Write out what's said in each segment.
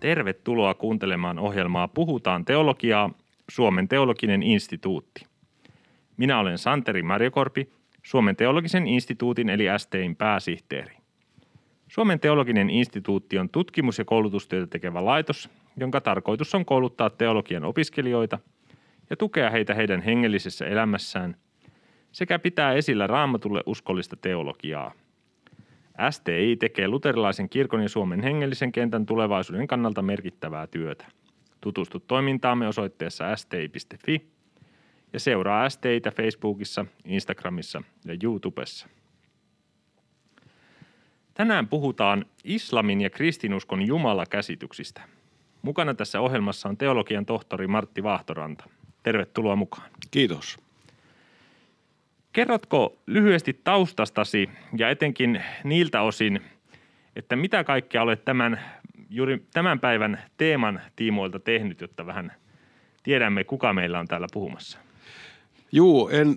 Tervetuloa kuuntelemaan ohjelmaa Puhutaan teologiaa, Suomen teologinen instituutti. Minä olen Santeri Marjokorpi, Suomen teologisen instituutin eli STIn pääsihteeri. Suomen teologinen instituutti on tutkimus- ja koulutustyötä tekevä laitos, jonka tarkoitus on kouluttaa teologian opiskelijoita ja tukea heitä heidän hengellisessä elämässään sekä pitää esillä raamatulle uskollista teologiaa. STI tekee luterilaisen kirkon ja Suomen hengellisen kentän tulevaisuuden kannalta merkittävää työtä. Tutustu toimintaamme osoitteessa sti.fi ja seuraa STItä Facebookissa, Instagramissa ja YouTubessa. Tänään puhutaan islamin ja kristinuskon jumalakäsityksistä. Mukana tässä ohjelmassa on teologian tohtori Martti Vahtoranta. Tervetuloa mukaan. Kiitos. Kerrotko lyhyesti taustastasi ja etenkin niiltä osin, että mitä kaikkea olet tämän, juuri tämän päivän teeman tiimoilta tehnyt, jotta vähän tiedämme, kuka meillä on täällä puhumassa? Juu, en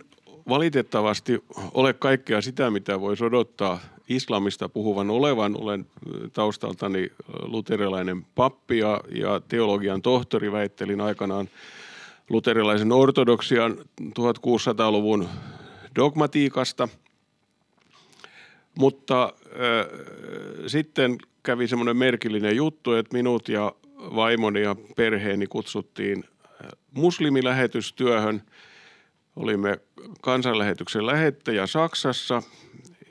valitettavasti ole kaikkea sitä, mitä voisi odottaa islamista puhuvan olevan. Olen taustaltani luterilainen pappi ja, ja teologian tohtori. Väittelin aikanaan luterilaisen ortodoksian 1600-luvun dogmatiikasta. Mutta äh, sitten kävi semmoinen merkillinen juttu, että minut ja vaimoni ja perheeni kutsuttiin muslimilähetystyöhön. Olimme kansanlähetyksen lähettäjä Saksassa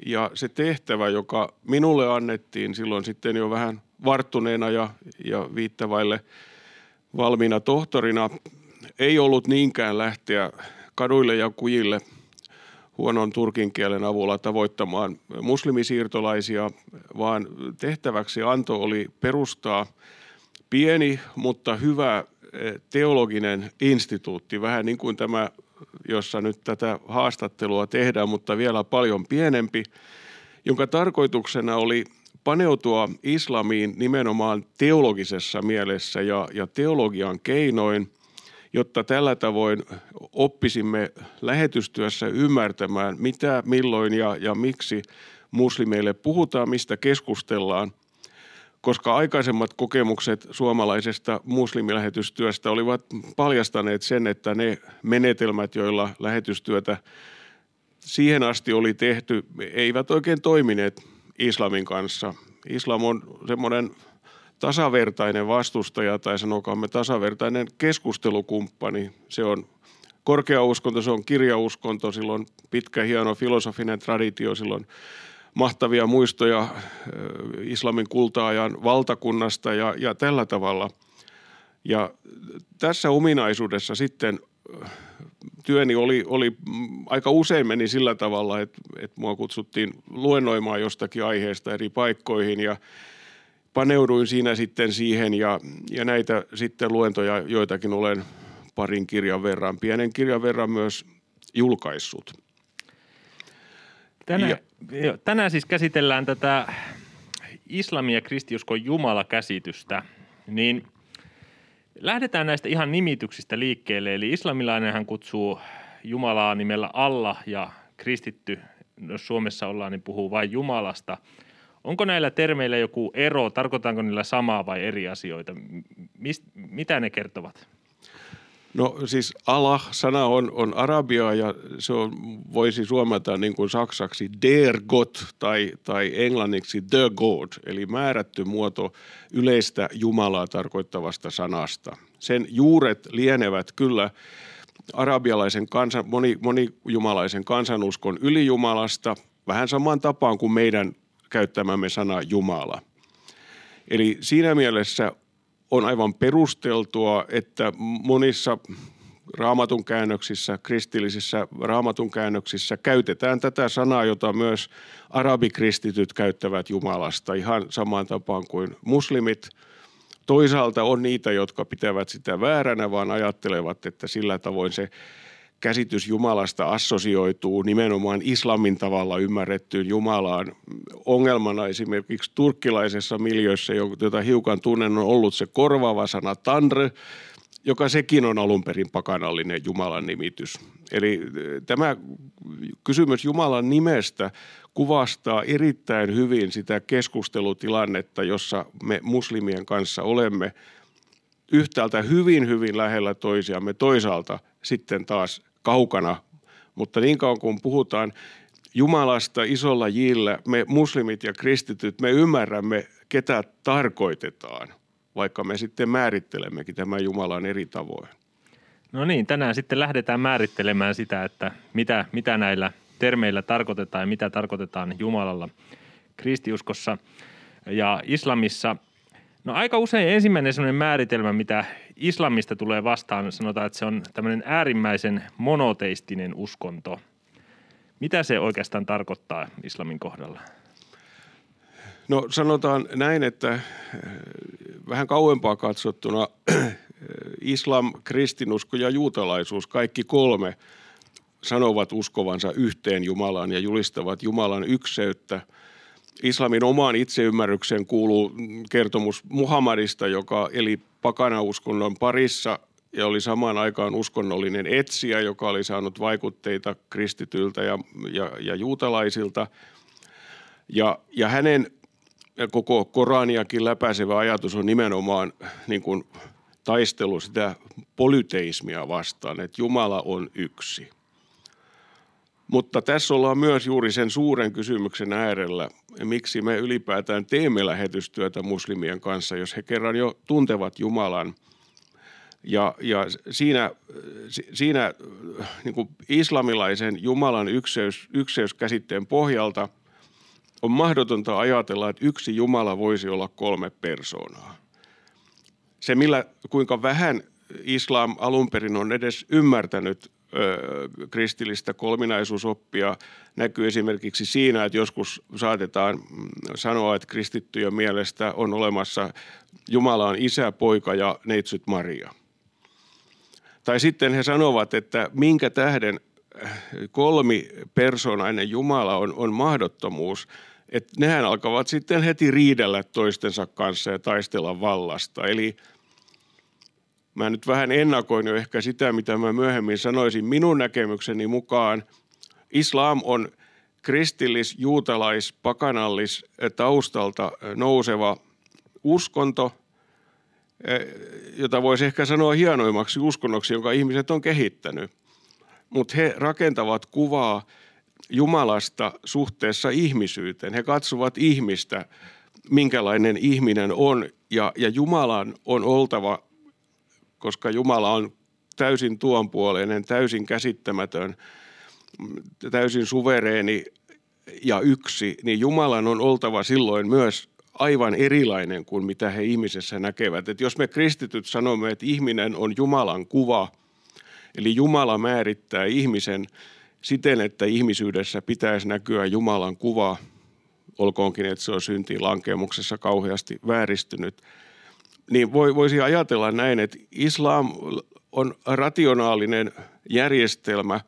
ja se tehtävä, joka minulle annettiin silloin sitten jo vähän varttuneena ja, ja viittavaille valmiina tohtorina, ei ollut niinkään lähteä kaduille ja kujille huonon turkin kielen avulla tavoittamaan muslimisiirtolaisia, vaan tehtäväksi anto oli perustaa pieni, mutta hyvä eh, teologinen instituutti, vähän niin kuin tämä, jossa nyt tätä haastattelua tehdään, mutta vielä paljon pienempi, jonka tarkoituksena oli paneutua islamiin nimenomaan teologisessa mielessä ja, ja teologian keinoin – jotta tällä tavoin oppisimme lähetystyössä ymmärtämään, mitä, milloin ja, ja miksi muslimeille puhutaan, mistä keskustellaan, koska aikaisemmat kokemukset suomalaisesta muslimilähetystyöstä olivat paljastaneet sen, että ne menetelmät, joilla lähetystyötä siihen asti oli tehty, eivät oikein toimineet islamin kanssa. Islam on semmoinen tasavertainen vastustaja tai sanokaamme tasavertainen keskustelukumppani. Se on korkeauskonto, se on kirjauskonto, sillä on pitkä hieno filosofinen traditio, sillä on mahtavia muistoja islamin kultaajan valtakunnasta ja, ja tällä tavalla. Ja tässä ominaisuudessa sitten työni oli, oli aika usein meni sillä tavalla, että, että mua kutsuttiin luennoimaan jostakin aiheesta eri paikkoihin ja paneuduin siinä sitten siihen ja, ja näitä sitten luentoja joitakin olen parin kirjan verran, pienen kirjan verran myös julkaissut. Tänään, ja, tänään siis käsitellään tätä islamia ja kristiuskon jumalakäsitystä, niin lähdetään näistä ihan nimityksistä liikkeelle. Eli islamilainenhan kutsuu Jumalaa nimellä Allah ja kristitty, jos Suomessa ollaan, niin puhuu vain Jumalasta – Onko näillä termeillä joku ero? Tarkoitanko niillä samaa vai eri asioita? Mist, mitä ne kertovat? No siis Allah-sana on, on arabia ja se on, voisi suomata niin kuin saksaksi der Gott tai, tai englanniksi the God, eli määrätty muoto yleistä Jumalaa tarkoittavasta sanasta. Sen juuret lienevät kyllä arabialaisen kansan, moni, monijumalaisen kansanuskon ylijumalasta, vähän samaan tapaan kuin meidän käyttämämme sana Jumala. Eli siinä mielessä on aivan perusteltua, että monissa raamatun käännöksissä, kristillisissä raamatun käännöksissä käytetään tätä sanaa, jota myös arabikristityt käyttävät Jumalasta ihan samaan tapaan kuin muslimit. Toisaalta on niitä, jotka pitävät sitä vääränä, vaan ajattelevat, että sillä tavoin se käsitys Jumalasta assosioituu nimenomaan islamin tavalla ymmärrettyyn Jumalaan. Ongelmana esimerkiksi turkkilaisessa miljöissä, jota hiukan tunnen, on ollut se korvaava sana tanre, joka sekin on alun perin pakanallinen Jumalan nimitys. Eli tämä kysymys Jumalan nimestä kuvastaa erittäin hyvin sitä keskustelutilannetta, jossa me muslimien kanssa olemme yhtäältä hyvin, hyvin lähellä toisiamme, toisaalta sitten taas kaukana. Mutta niin kauan kuin puhutaan Jumalasta isolla jillä, me muslimit ja kristityt, me ymmärrämme, ketä tarkoitetaan, vaikka me sitten määrittelemmekin tämän Jumalan eri tavoin. No niin, tänään sitten lähdetään määrittelemään sitä, että mitä, mitä näillä termeillä tarkoitetaan ja mitä tarkoitetaan Jumalalla kristiuskossa ja islamissa. No aika usein ensimmäinen sellainen määritelmä, mitä islamista tulee vastaan, sanotaan, että se on tämmöinen äärimmäisen monoteistinen uskonto. Mitä se oikeastaan tarkoittaa islamin kohdalla? No sanotaan näin, että äh, vähän kauempaa katsottuna äh, islam, kristinusko ja juutalaisuus, kaikki kolme sanovat uskovansa yhteen Jumalaan ja julistavat Jumalan ykseyttä. Islamin omaan itseymmärrykseen kuuluu kertomus Muhammadista, joka eli pakanauskonnon parissa ja oli samaan aikaan uskonnollinen etsijä, joka oli saanut vaikutteita kristityiltä ja, ja, ja juutalaisilta. Ja, ja hänen koko Koraniakin läpäisevä ajatus on nimenomaan niin kuin taistelu sitä polyteismia vastaan, että Jumala on yksi. Mutta tässä ollaan myös juuri sen suuren kysymyksen äärellä, miksi me ylipäätään teemme lähetystyötä muslimien kanssa, jos he kerran jo tuntevat Jumalan. Ja, ja siinä, siinä niin kuin islamilaisen Jumalan ykseys, ykseyskäsitteen pohjalta on mahdotonta ajatella, että yksi Jumala voisi olla kolme persoonaa se, millä, kuinka vähän islam alun perin on edes ymmärtänyt kristillistä kolminaisuusoppia, näkyy esimerkiksi siinä, että joskus saatetaan sanoa, että kristittyjen mielestä on olemassa Jumala on isä, poika ja neitsyt Maria. Tai sitten he sanovat, että minkä tähden kolmi persoonainen Jumala on, on mahdottomuus – että nehän alkavat sitten heti riidellä toistensa kanssa ja taistella vallasta. Eli mä nyt vähän ennakoin jo ehkä sitä, mitä mä myöhemmin sanoisin. Minun näkemykseni mukaan islam on kristillis, juutalais, pakanallis taustalta nouseva uskonto, jota voisi ehkä sanoa hienoimmaksi uskonnoksi, jonka ihmiset on kehittänyt. Mutta he rakentavat kuvaa – Jumalasta suhteessa ihmisyyteen. He katsovat ihmistä, minkälainen ihminen on ja, ja Jumalan on oltava, koska Jumala on täysin tuonpuoleinen, täysin käsittämätön, täysin suvereeni ja yksi, niin Jumalan on oltava silloin myös aivan erilainen kuin mitä he ihmisessä näkevät. Et jos me kristityt sanomme, että ihminen on Jumalan kuva, eli Jumala määrittää ihmisen – siten, että ihmisyydessä pitäisi näkyä Jumalan kuva, olkoonkin, että se on syntiin lankemuksessa kauheasti vääristynyt, niin voi, voisi ajatella näin, että islam on rationaalinen järjestelmä,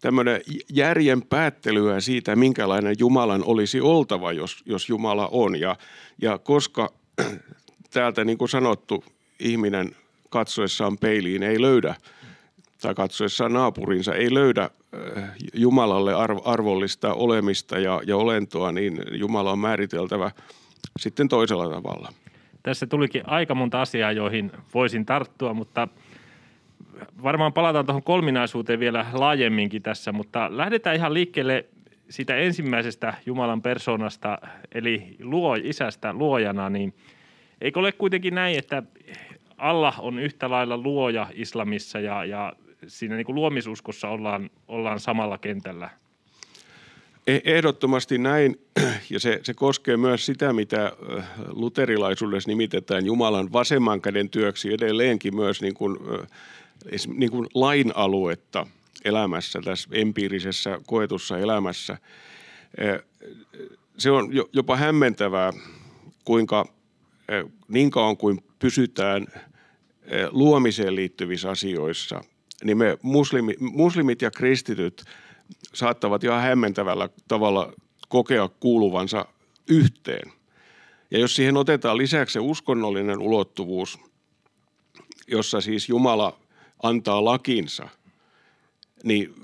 tämmöinen järjen päättelyä siitä, minkälainen Jumalan olisi oltava, jos, jos Jumala on. Ja, ja koska täältä, niin kuin sanottu, ihminen katsoessaan peiliin ei löydä – tai katsoessaan naapurinsa ei löydä äh, Jumalalle arvollista olemista ja, ja olentoa, niin Jumala on määriteltävä sitten toisella tavalla. Tässä tulikin aika monta asiaa, joihin voisin tarttua, mutta varmaan palataan tuohon kolminaisuuteen vielä laajemminkin tässä, mutta lähdetään ihan liikkeelle siitä ensimmäisestä Jumalan persoonasta, eli luo, isästä luojana, niin eikö ole kuitenkin näin, että Allah on yhtä lailla luoja islamissa ja, ja siinä niin kuin luomisuskossa ollaan, ollaan samalla kentällä. E-, ehdottomasti näin, ja se, se koskee myös sitä, mitä luterilaisuudessa nimitetään Jumalan vasemman käden työksi edelleenkin myös niin kuin, niin kuin lainaluetta elämässä, tässä empiirisessä koetussa elämässä. Se on jopa hämmentävää, kuinka niin kauan kuin pysytään luomiseen liittyvissä asioissa – niin me muslimi, muslimit ja kristityt saattavat ihan hämmentävällä tavalla kokea kuuluvansa yhteen. Ja jos siihen otetaan lisäksi se uskonnollinen ulottuvuus, jossa siis Jumala antaa lakinsa, niin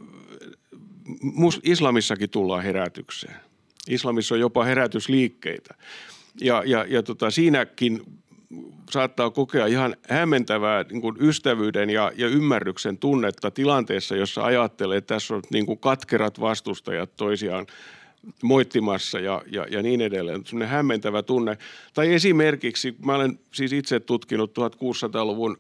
islamissakin tullaan herätykseen. Islamissa on jopa herätysliikkeitä. Ja, ja, ja tota, siinäkin saattaa kokea ihan hämmentävää niin kuin ystävyyden ja, ja ymmärryksen tunnetta tilanteessa, jossa ajattelee, että tässä on niin kuin katkerat vastustajat toisiaan moittimassa ja, ja, ja niin edelleen. Sellainen hämmentävä tunne. Tai esimerkiksi, mä olen siis itse tutkinut 1600-luvun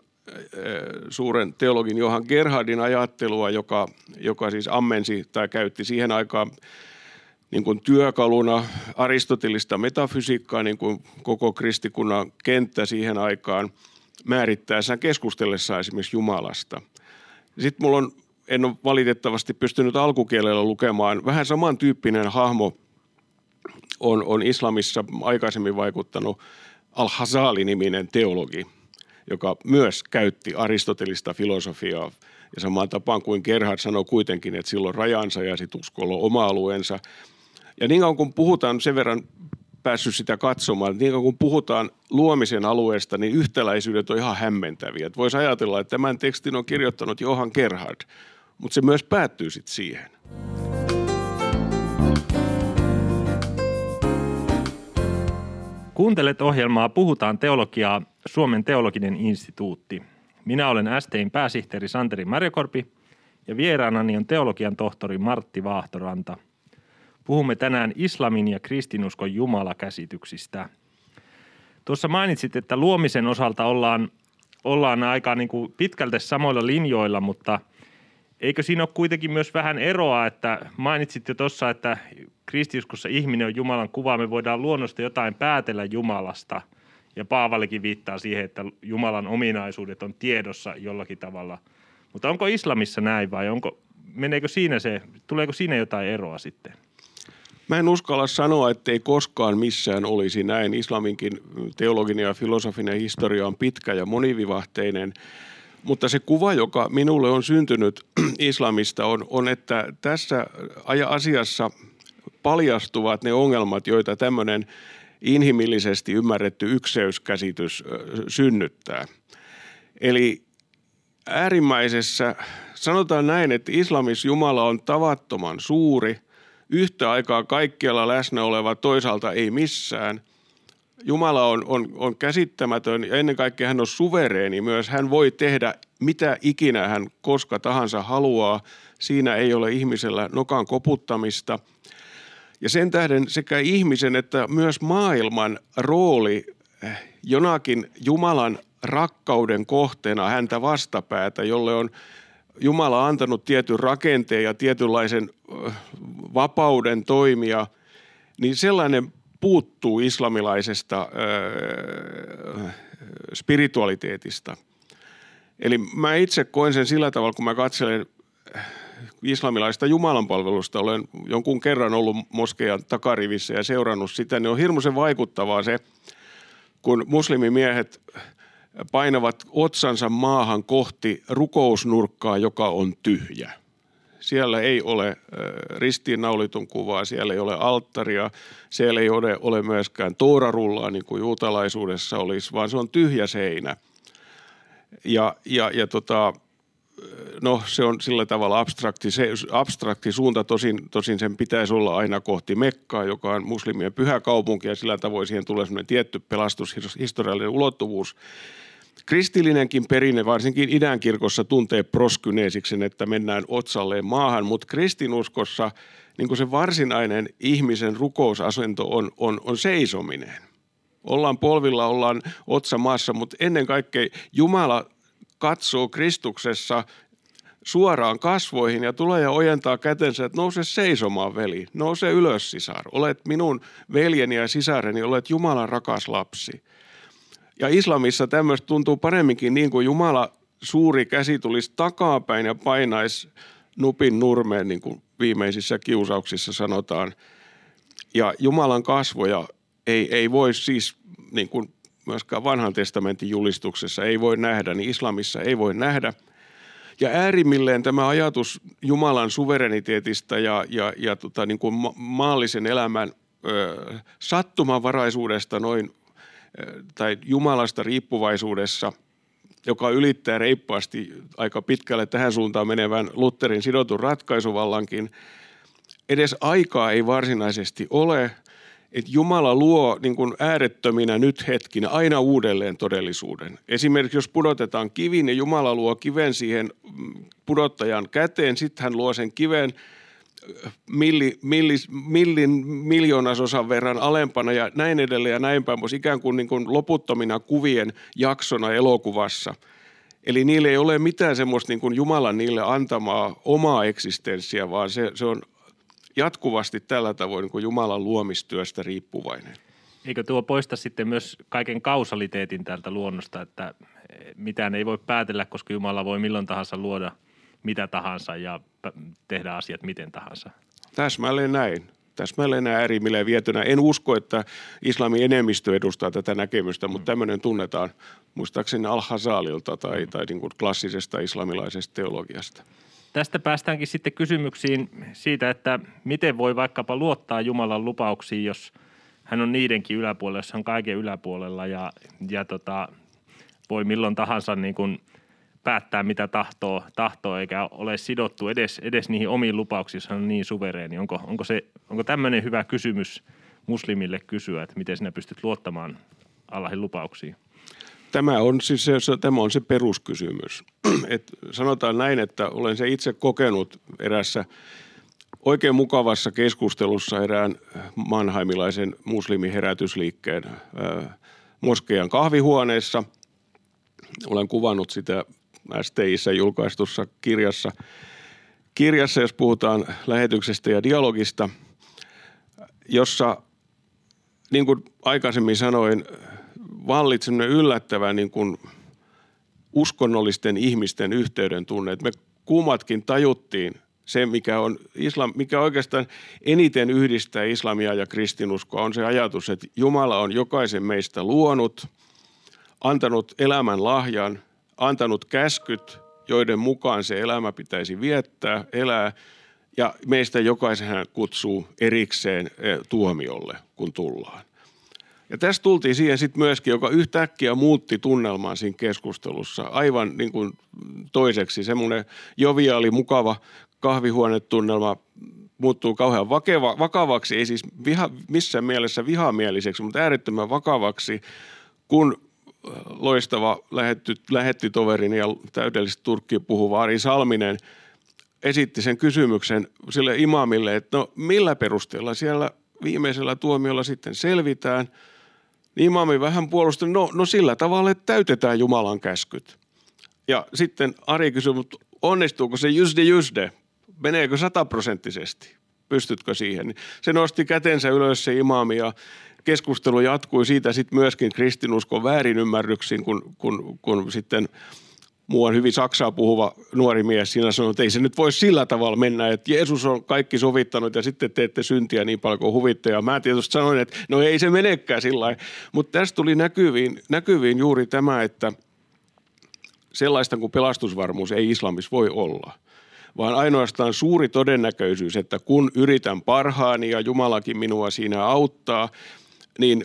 suuren teologin Johan Gerhardin ajattelua, joka, joka siis ammensi tai käytti siihen aikaan niin kuin työkaluna aristotelista metafysiikkaa, niin kuin koko kristikunnan kenttä siihen aikaan määrittäessään keskustellessaan esimerkiksi Jumalasta. Sitten mulla on, en ole valitettavasti pystynyt alkukielellä lukemaan, vähän samantyyppinen hahmo on, on islamissa aikaisemmin vaikuttanut Al-Hazali-niminen teologi, joka myös käytti aristotelista filosofiaa ja samaan tapaan kuin Gerhard sanoi kuitenkin, että silloin rajansa ja sitten uskolla oma alueensa – ja niin kauan kun puhutaan sen verran päässyt sitä katsomaan, niin kauan kun puhutaan luomisen alueesta, niin yhtäläisyydet on ihan hämmentäviä. Voisi ajatella, että tämän tekstin on kirjoittanut Johan Gerhard, mutta se myös päättyy sitten siihen. Kuuntelet ohjelmaa Puhutaan teologiaa, Suomen teologinen instituutti. Minä olen STin pääsihteeri Santeri Marjokorpi ja vieraanani on teologian tohtori Martti Vaahtoranta – Puhumme tänään islamin ja kristinuskon jumalakäsityksistä. Tuossa mainitsit, että luomisen osalta ollaan, ollaan aika niin kuin pitkälti samoilla linjoilla, mutta eikö siinä ole kuitenkin myös vähän eroa, että mainitsit jo tuossa, että kristiuskossa ihminen on Jumalan kuva, me voidaan luonnosta jotain päätellä Jumalasta. Ja Paavalikin viittaa siihen, että Jumalan ominaisuudet on tiedossa jollakin tavalla. Mutta onko islamissa näin vai onko, meneekö siinä se, tuleeko siinä jotain eroa sitten? Mä en uskalla sanoa, että ei koskaan missään olisi näin. Islaminkin teologinen ja filosofinen historia on pitkä ja monivivahteinen. Mutta se kuva, joka minulle on syntynyt islamista, on, on että tässä asiassa paljastuvat ne ongelmat, joita tämmöinen inhimillisesti ymmärretty ykseyskäsitys synnyttää. Eli äärimmäisessä, sanotaan näin, että islamissa Jumala on tavattoman suuri – yhtä aikaa kaikkialla läsnä oleva, toisaalta ei missään. Jumala on, on, on käsittämätön ja ennen kaikkea hän on suvereeni myös. Hän voi tehdä mitä ikinä hän koska tahansa haluaa. Siinä ei ole ihmisellä nokan koputtamista. Ja sen tähden sekä ihmisen että myös maailman rooli eh, jonakin Jumalan rakkauden kohteena häntä vastapäätä, jolle on Jumala antanut tietyn rakenteen ja tietynlaisen vapauden toimia, niin sellainen puuttuu islamilaisesta ö, spiritualiteetista. Eli mä itse koen sen sillä tavalla, kun mä katselen islamilaista jumalanpalvelusta, olen jonkun kerran ollut moskejan takarivissä ja seurannut sitä, niin on hirmuisen vaikuttavaa se, kun muslimimiehet painavat otsansa maahan rukousnurkkaa, joka on tyhjä. Siellä ei ole ristiinnaulitun kuvaa, siellä ei ole alttaria, siellä ei ole, ole myöskään tuurarullaa niin kuin juutalaisuudessa olisi, vaan se on tyhjä seinä. Ja, ja, ja tota, no se on sillä tavalla abstrakti, se, abstrakti suunta, tosin, tosin sen pitäisi olla aina kohti Mekkaa, joka on muslimien pyhä kaupunki ja sillä tavoin siihen tulee sellainen tietty pelastushistoriallinen ulottuvuus. Kristillinenkin perinne, varsinkin idän kirkossa, tuntee proskyneesiksen, että mennään otsalleen maahan, mutta kristinuskossa niin se varsinainen ihmisen rukousasento on, on, on seisominen. Ollaan polvilla, ollaan otsa maassa, mutta ennen kaikkea Jumala katsoo Kristuksessa suoraan kasvoihin ja tulee ja ojentaa kätensä, että nouse seisomaan veli, nouse ylös sisar. Olet minun veljeni ja sisareni, olet Jumalan rakas lapsi. Ja islamissa tämmöistä tuntuu paremminkin niin kuin Jumala suuri käsi tulisi takapäin ja painaisi nupin nurmeen, niin kuin viimeisissä kiusauksissa sanotaan. Ja Jumalan kasvoja ei, ei voi siis, niin kuin myöskään vanhan testamentin julistuksessa ei voi nähdä, niin islamissa ei voi nähdä. Ja äärimmilleen tämä ajatus Jumalan suvereniteetista ja, ja, ja tota, niin kuin maallisen elämän ö, sattumanvaraisuudesta noin tai Jumalasta riippuvaisuudessa joka ylittää reippaasti aika pitkälle tähän suuntaan menevän Lutherin sidotun ratkaisuvallankin. Edes aikaa ei varsinaisesti ole, että Jumala luo niin kuin äärettöminä nyt hetkinä aina uudelleen todellisuuden. Esimerkiksi jos pudotetaan kivi, niin Jumala luo kiven siihen pudottajan käteen, sitten hän luo sen kiven milli, milli, millin miljoonasosan verran alempana ja näin edelleen ja näin päin, ikään kuin, niin kuin loputtomina kuvien jaksona elokuvassa. Eli niille ei ole mitään semmoista niin kuin Jumalan niille antamaa omaa eksistenssiä, vaan se, se on jatkuvasti tällä tavoin niin kuin Jumalan luomistyöstä riippuvainen. Eikö tuo poista sitten myös kaiken kausaliteetin täältä luonnosta, että mitään ei voi päätellä, koska Jumala voi milloin tahansa luoda mitä tahansa ja tehdä asiat miten tahansa? Täsmälleen näin. Täsmälleen näin äärimmilleen vietynä. En usko, että islamin enemmistö edustaa tätä näkemystä, mutta mm. tämmöinen tunnetaan muistaakseni Al-Hazalilta tai, tai niin kuin klassisesta islamilaisesta teologiasta. Tästä päästäänkin sitten kysymyksiin siitä, että miten voi vaikkapa luottaa Jumalan lupauksiin, jos hän on niidenkin yläpuolella, jos hän on kaiken yläpuolella ja, ja tota, voi milloin tahansa niin kuin päättää mitä tahtoo, tahtoo eikä ole sidottu edes, edes niihin omiin lupauksiin, jos hän on niin suvereeni. Onko, onko, se, onko tämmöinen hyvä kysymys muslimille kysyä, että miten sinä pystyt luottamaan Allahin lupauksiin? Tämä on siis se, tämä on se peruskysymys. Et sanotaan näin, että olen se itse kokenut erässä oikein mukavassa keskustelussa erään manhaimilaisen muslimiherätysliikkeen moskeijan kahvihuoneessa. Olen kuvannut sitä STIssä julkaistussa kirjassa. Kirjassa, jos puhutaan lähetyksestä ja dialogista, jossa, niin kuin aikaisemmin sanoin, vallitsemme yllättävän niin kuin uskonnollisten ihmisten yhteyden tunne. me kummatkin tajuttiin se, mikä, on islam, mikä oikeastaan eniten yhdistää islamia ja kristinuskoa, on se ajatus, että Jumala on jokaisen meistä luonut, antanut elämän lahjan, antanut käskyt, joiden mukaan se elämä pitäisi viettää, elää, ja meistä jokaisen hän kutsuu erikseen eh, tuomiolle, kun tullaan. Ja tässä tultiin siihen sitten myöskin, joka yhtäkkiä muutti tunnelmaa siinä keskustelussa aivan niin kuin toiseksi. Semmoinen joviaali, mukava kahvihuonetunnelma muuttuu kauhean vakeva, vakavaksi, ei siis viha, missään mielessä vihamieliseksi, mutta äärettömän vakavaksi, kun loistava lähetty, lähettytoverini ja täydellisesti turkki puhuva Ari Salminen esitti sen kysymyksen sille imamille, että no millä perusteella siellä viimeisellä tuomiolla sitten selvitään. Niin imami vähän puolusti, no, no sillä tavalla, että täytetään Jumalan käskyt. Ja sitten Ari kysyi, mutta onnistuuko se jysde jysde? Meneekö sataprosenttisesti? Pystytkö siihen? Se nosti kätensä ylös se imami ja keskustelu jatkui siitä sitten myöskin kristinuskon väärinymmärryksiin, kun, kun, kun sitten muuan hyvin saksaa puhuva nuori mies siinä sanoi, että ei se nyt voi sillä tavalla mennä, että Jeesus on kaikki sovittanut ja sitten teette syntiä niin paljon kuin huvitte. Ja mä tietysti sanoin, että no ei se menekään sillä Mutta tästä tuli näkyviin, näkyviin juuri tämä, että sellaista kuin pelastusvarmuus ei islamissa voi olla – vaan ainoastaan suuri todennäköisyys, että kun yritän parhaani ja Jumalakin minua siinä auttaa, niin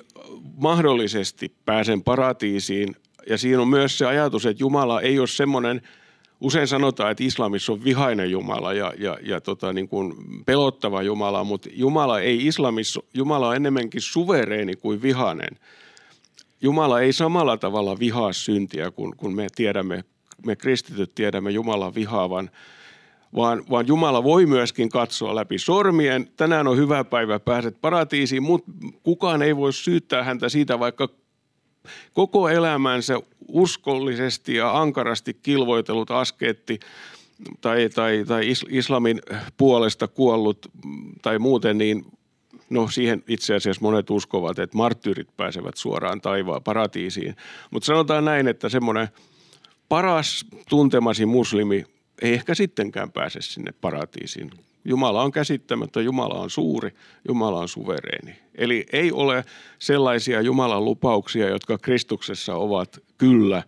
mahdollisesti pääsen paratiisiin. Ja siinä on myös se ajatus, että Jumala ei ole semmoinen, usein sanotaan, että islamissa on vihainen Jumala ja, ja, ja tota, niin kuin pelottava Jumala, mutta Jumala ei islamissa, Jumala on enemmänkin suvereeni kuin vihainen. Jumala ei samalla tavalla vihaa syntiä, kun, kun me tiedämme, me kristityt tiedämme Jumalan vihaavan – vaan, vaan Jumala voi myöskin katsoa läpi sormien. Tänään on hyvä päivä, pääset paratiisiin, mutta kukaan ei voi syyttää häntä siitä, vaikka koko elämänsä uskollisesti ja ankarasti kilvoitellut askeetti tai, tai, tai islamin puolesta kuollut tai muuten, niin no siihen itse asiassa monet uskovat, että marttyyrit pääsevät suoraan taivaan paratiisiin. Mutta sanotaan näin, että semmoinen paras tuntemasi muslimi ei ehkä sittenkään pääse sinne paratiisiin. Jumala on käsittämätön, Jumala on suuri, Jumala on suvereeni. Eli ei ole sellaisia Jumalan lupauksia, jotka Kristuksessa ovat kyllä,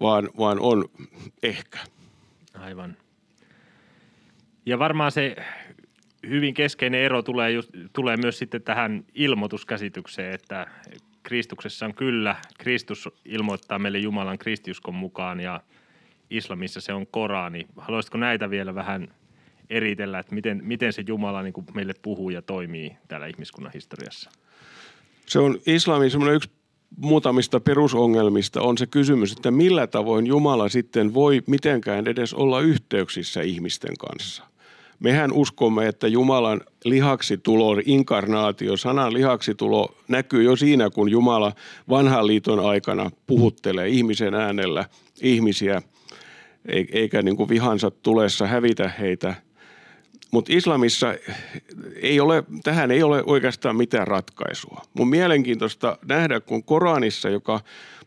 vaan, vaan on ehkä. Aivan. Ja varmaan se hyvin keskeinen ero tulee, just, tulee myös sitten tähän ilmoituskäsitykseen, että Kristuksessa on kyllä. Kristus ilmoittaa meille Jumalan kristiuskon mukaan ja islamissa se on Korani. Haluaisitko näitä vielä vähän eritellä, että miten, miten se Jumala niin kuin meille puhuu ja toimii täällä ihmiskunnan historiassa? Se on islamin semmoinen yksi muutamista perusongelmista on se kysymys, että millä tavoin Jumala sitten voi mitenkään edes olla yhteyksissä ihmisten kanssa. Mehän uskomme, että Jumalan lihaksi tulo, inkarnaatio, sanan lihaksi tulo näkyy jo siinä, kun Jumala vanhan liiton aikana puhuttelee ihmisen äänellä ihmisiä, eikä niin kuin vihansa tulessa hävitä heitä – mutta islamissa ei ole, tähän ei ole oikeastaan mitään ratkaisua. Mun mielenkiintoista nähdä, kun Koranissa, joka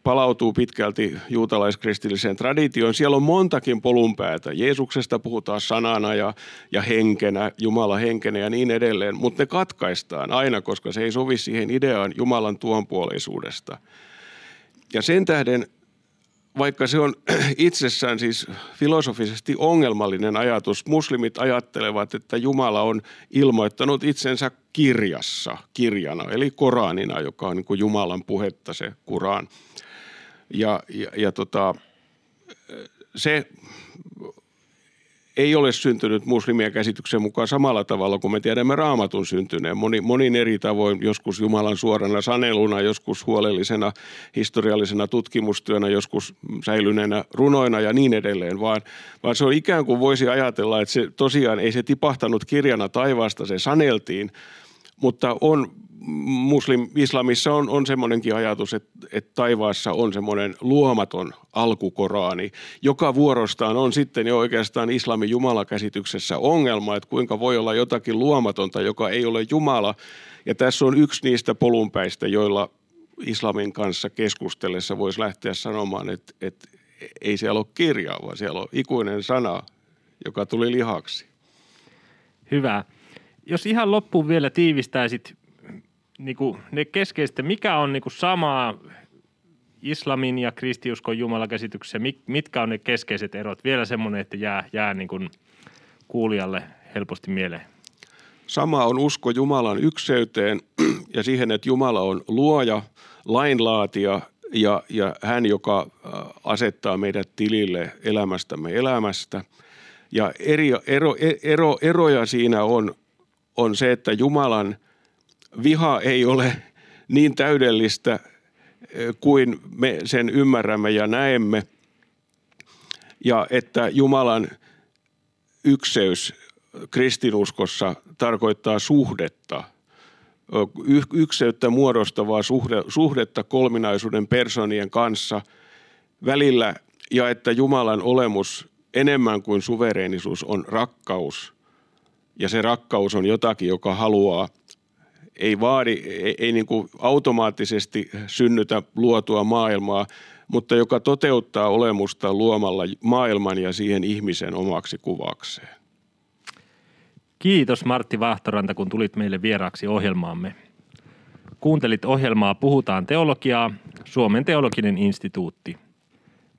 palautuu pitkälti juutalaiskristilliseen traditioon. Siellä on montakin polunpäätä. Jeesuksesta puhutaan sanana ja, ja henkenä, Jumala henkenä ja niin edelleen, mutta ne katkaistaan aina, koska se ei sovi siihen ideaan Jumalan tuonpuoleisuudesta. Ja sen tähden vaikka se on itsessään siis filosofisesti ongelmallinen ajatus, muslimit ajattelevat, että Jumala on ilmoittanut itsensä kirjassa, kirjana, eli Koranina, joka on niin kuin Jumalan puhetta se Kuran. Ja, ja, ja tota, se ei ole syntynyt muslimien käsityksen mukaan samalla tavalla kuin me tiedämme raamatun syntyneen. Moni, monin eri tavoin, joskus Jumalan suorana saneluna, joskus huolellisena historiallisena tutkimustyönä, joskus säilyneenä runoina ja niin edelleen, vaan, vaan se on ikään kuin voisi ajatella, että se tosiaan ei se tipahtanut kirjana taivaasta, se saneltiin, mutta on muslim-islamissa on, on semmoinenkin ajatus, että, että taivaassa on semmoinen luomaton alkukoraani, joka vuorostaan on sitten jo oikeastaan islamin jumalakäsityksessä ongelma, että kuinka voi olla jotakin luomatonta, joka ei ole Jumala. Ja tässä on yksi niistä polunpäistä, joilla islamin kanssa keskustellessa voisi lähteä sanomaan, että, että ei siellä ole kirjaa, vaan siellä on ikuinen sana, joka tuli lihaksi. Hyvä. Jos ihan loppuun vielä tiivistäisit niin kuin ne keskeiset, mikä on niin samaa islamin ja kristiuskon jumalakäsityksessä, mitkä on ne keskeiset erot? Vielä semmoinen, että jää, jää niin kuin kuulijalle helposti mieleen. Sama on usko Jumalan ykseyteen ja siihen, että Jumala on luoja, lainlaatija ja, ja hän, joka äh, asettaa meidät tilille elämästämme elämästä. Ja eri, ero, ero, eroja siinä on, on se, että Jumalan – viha ei ole niin täydellistä eh, kuin me sen ymmärrämme ja näemme. Ja että Jumalan ykseys kristinuskossa tarkoittaa suhdetta, ykseyttä muodostavaa suhdetta kolminaisuuden personien kanssa välillä ja että Jumalan olemus enemmän kuin suvereenisuus on rakkaus. Ja se rakkaus on jotakin, joka haluaa ei vaadi, ei, ei niin kuin automaattisesti synnytä luotua maailmaa, mutta joka toteuttaa olemusta luomalla maailman ja siihen ihmisen omaksi kuvakseen. Kiitos Martti Vahtoranta, kun tulit meille vieraaksi ohjelmaamme. Kuuntelit ohjelmaa Puhutaan teologiaa, Suomen teologinen instituutti.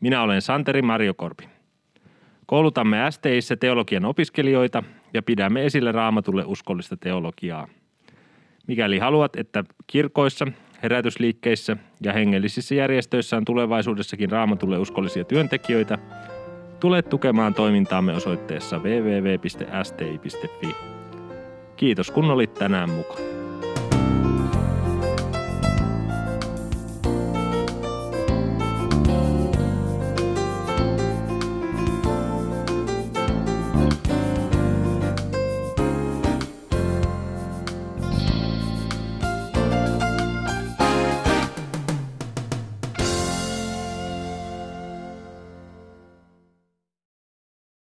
Minä olen Santeri Marjokorpi. Koulutamme STIssä teologian opiskelijoita ja pidämme esille raamatulle uskollista teologiaa – Mikäli haluat, että kirkoissa, herätysliikkeissä ja hengellisissä järjestöissä on tulevaisuudessakin raamatulle uskollisia työntekijöitä, tule tukemaan toimintaamme osoitteessa www.sti.fi. Kiitos kun olit tänään mukaan.